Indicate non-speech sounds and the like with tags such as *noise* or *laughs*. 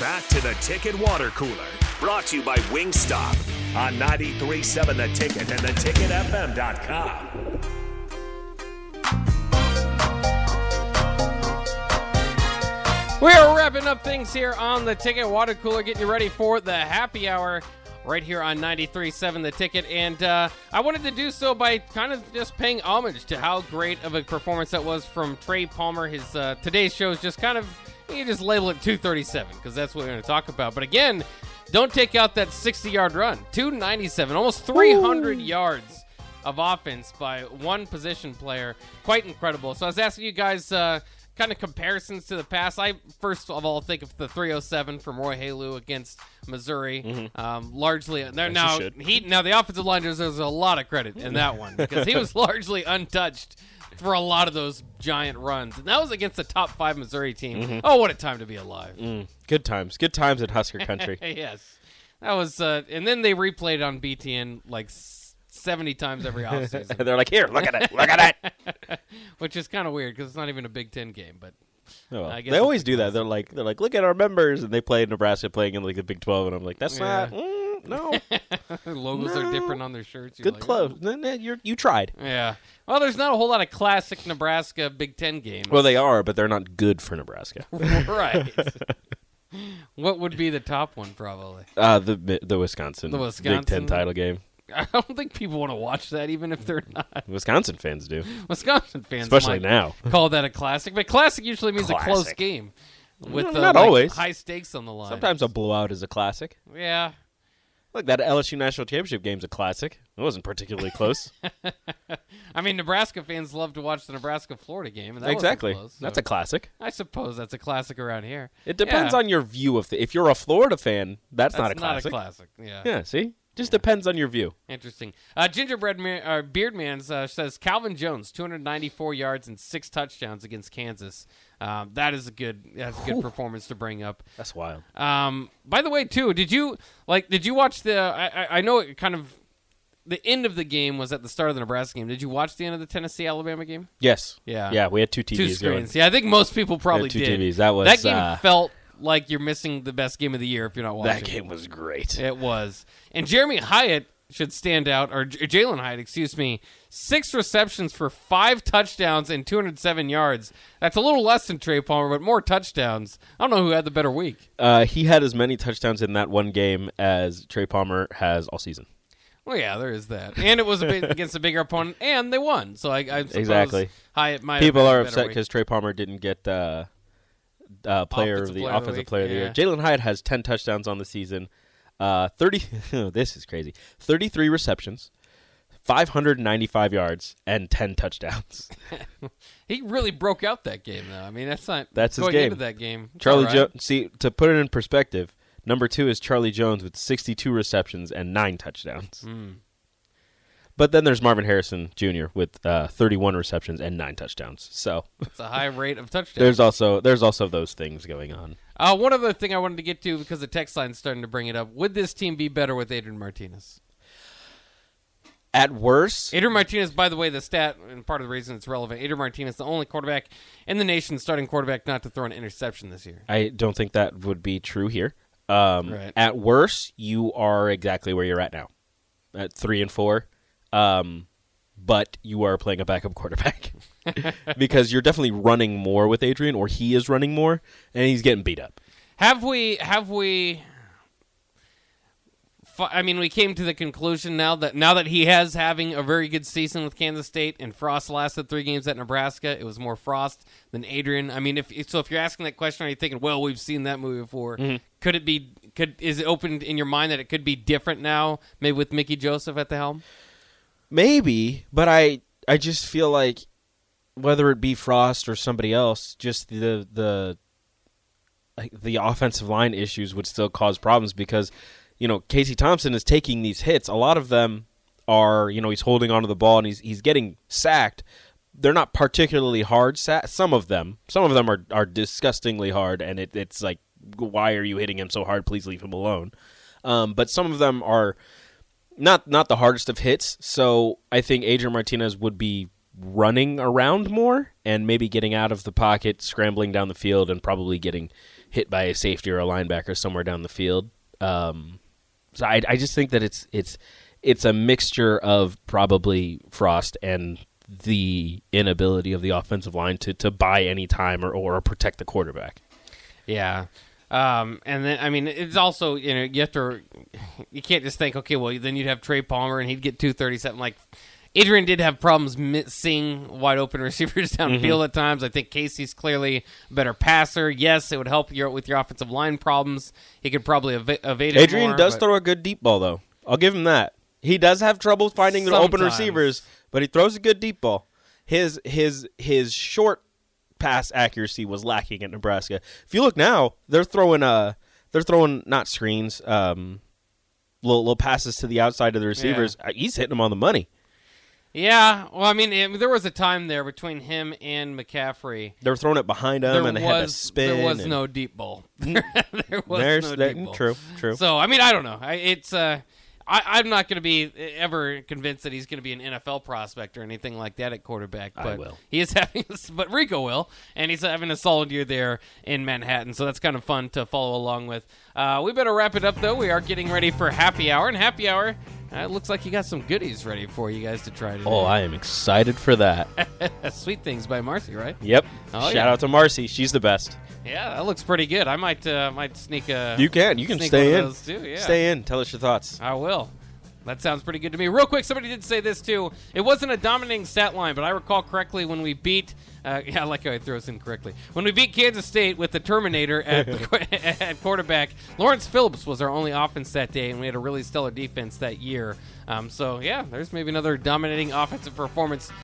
back to the Ticket Water Cooler, brought to you by Wingstop on 93.7 The Ticket and theticketfm.com. We are wrapping up things here on the Ticket Water Cooler, getting you ready for the happy hour right here on 93.7 The Ticket. And uh, I wanted to do so by kind of just paying homage to how great of a performance that was from Trey Palmer. His uh, today's show is just kind of, you just label it 237 because that's what we're going to talk about. But again, don't take out that 60 yard run. 297, almost 300 Ooh. yards of offense by one position player. Quite incredible. So I was asking you guys. Uh, kind of comparisons to the past, I first of all think of the 307 from Roy Helu against Missouri. Mm-hmm. Um, largely, there now he now the offensive line deserves a lot of credit in that one because he was *laughs* largely untouched for a lot of those giant runs, and that was against the top five Missouri team. Mm-hmm. Oh, what a time to be alive! Mm. Good times, good times in Husker country. *laughs* yes, that was, uh, and then they replayed on BTN like 70 times every *laughs* offseason. They're like, here, look at it, look at it. *laughs* Which is kind of weird because it's not even a Big Ten game, but. Oh, well. they always do that. They're like, they're like, look at our members, and they play Nebraska playing in like the Big Twelve, and I'm like, that's yeah. not, mm, no. *laughs* Logos no. are different on their shirts. You're Good like, clothes. Oh. you you tried. Yeah. Well, there's not a whole lot of classic Nebraska Big Ten games. Well, they are, but they're not good for Nebraska. *laughs* right. *laughs* what would be the top one, probably? Uh, the the Wisconsin, the Wisconsin Big Ten title game. I don't think people want to watch that, even if they're not. Wisconsin fans do. Wisconsin fans, especially now, call that a classic. But classic usually means classic. a close game with uh, not like always high stakes on the line. Sometimes a blowout is a classic. Yeah. Look, that LSU national championship game's a classic. It wasn't particularly close. *laughs* I mean, Nebraska fans love to watch the Nebraska Florida game, and that exactly close, so that's a classic. I suppose that's a classic around here. It depends yeah. on your view of the. If you're a Florida fan, that's, that's not a classic. Not a classic. Yeah. Yeah. See, just depends on your view. Interesting. Uh, Gingerbread man, uh, Beard Man uh, says Calvin Jones, 294 yards and six touchdowns against Kansas. Um, that is a good. That's a good Ooh. performance to bring up. That's wild. Um, by the way, too, did you like? Did you watch the? I, I know it kind of. The end of the game was at the start of the Nebraska game. Did you watch the end of the Tennessee Alabama game? Yes. Yeah. Yeah, we had two TVs. Two screens. Going. Yeah, I think most people probably two did. TVs. That was that game uh, felt like you're missing the best game of the year if you're not watching. That game was great. It was. And Jeremy Hyatt should stand out, or Jalen Hyatt, excuse me, six receptions for five touchdowns and 207 yards. That's a little less than Trey Palmer, but more touchdowns. I don't know who had the better week. Uh, he had as many touchdowns in that one game as Trey Palmer has all season. Well, yeah, there is that, and it was a against a bigger opponent, and they won. So I, I exactly Hyatt might. People are upset because Trey Palmer didn't get uh, uh, player of the player offensive of the player of the year. Jalen Hyatt has ten touchdowns on the season. Uh, thirty. *laughs* this is crazy. Thirty-three receptions, five hundred ninety-five yards, and ten touchdowns. *laughs* he really broke out that game, though. I mean, that's not that's his game. Into that game, Charlie right. Jones. See, to put it in perspective, number two is Charlie Jones with sixty-two receptions and nine touchdowns. Mm. But then there's Marvin Harrison Jr. with uh, 31 receptions and nine touchdowns. So it's a high rate of touchdowns. there's also there's also those things going on. Uh, one other thing I wanted to get to because the text line's starting to bring it up. Would this team be better with Adrian Martinez? At worst, Adrian Martinez, by the way, the stat and part of the reason it's relevant. Adrian Martinez, the only quarterback in the nation, starting quarterback, not to throw an interception this year. I don't think that would be true here. Um, right. At worst, you are exactly where you're at now, at three and four. Um, but you are playing a backup quarterback *laughs* because you're definitely running more with Adrian, or he is running more, and he's getting beat up. Have we? Have we? I mean, we came to the conclusion now that now that he has having a very good season with Kansas State, and Frost lasted three games at Nebraska. It was more Frost than Adrian. I mean, if so, if you're asking that question, are you thinking, well, we've seen that movie before? Mm-hmm. Could it be? Could is it open in your mind that it could be different now, maybe with Mickey Joseph at the helm? Maybe, but I I just feel like whether it be Frost or somebody else, just the the the offensive line issues would still cause problems because you know Casey Thompson is taking these hits. A lot of them are you know he's holding onto the ball and he's he's getting sacked. They're not particularly hard. Some of them, some of them are are disgustingly hard, and it, it's like why are you hitting him so hard? Please leave him alone. Um, but some of them are not not the hardest of hits. So I think Adrian Martinez would be running around more and maybe getting out of the pocket, scrambling down the field, and probably getting hit by a safety or a linebacker somewhere down the field. Um, so I, I just think that it's it's it's a mixture of probably Frost and the inability of the offensive line to, to buy any time or, or protect the quarterback. Yeah. Um, and then, I mean, it's also, you know, you have to, you can't just think, okay, well, then you'd have Trey Palmer and he'd get 237. Like, Adrian did have problems missing wide open *laughs* receivers downfield mm-hmm. at times. I think Casey's clearly a better passer. Yes, it would help you with your offensive line problems. He could probably ev- evade it. Adrian more, does but... throw a good deep ball, though. I'll give him that. He does have trouble finding the open receivers, but he throws a good deep ball. His his his short pass accuracy was lacking at Nebraska. If you look now, they're throwing uh they're throwing not screens, um, little little passes to the outside of the receivers. Yeah. He's hitting them on the money. Yeah, well, I mean, it, there was a time there between him and McCaffrey. They were throwing it behind him, there and they was, had to spin. There was no deep ball. *laughs* there was There's, no that, deep ball. True, true. So, I mean, I don't know. I, it's uh, I, am not going to be ever convinced that he's going to be an NFL prospect or anything like that at quarterback. But I will. He is *laughs* having, but Rico will, and he's having a solid year there in Manhattan. So that's kind of fun to follow along with. Uh, we better wrap it up though. We are getting ready for happy hour, and happy hour. It looks like you got some goodies ready for you guys to try today. Oh, I am excited for that. *laughs* Sweet things by Marcy, right? Yep. Oh, Shout yeah. out to Marcy. She's the best. Yeah, that looks pretty good. I might uh, might sneak a. You can. You can stay in. too. Yeah. Stay in. Tell us your thoughts. I will. That sounds pretty good to me. Real quick, somebody did say this too. It wasn't a dominating stat line, but I recall correctly when we beat. Uh, *laughs* yeah, I like how I throw this in correctly. When we beat Kansas State with the Turmanator *laughs* at, *laughs* at quarterback, Lawrence Phillips was our only offense that day, and we had a really stellar defense that year. Um, so yeah, there's maybe another dominating offensive performance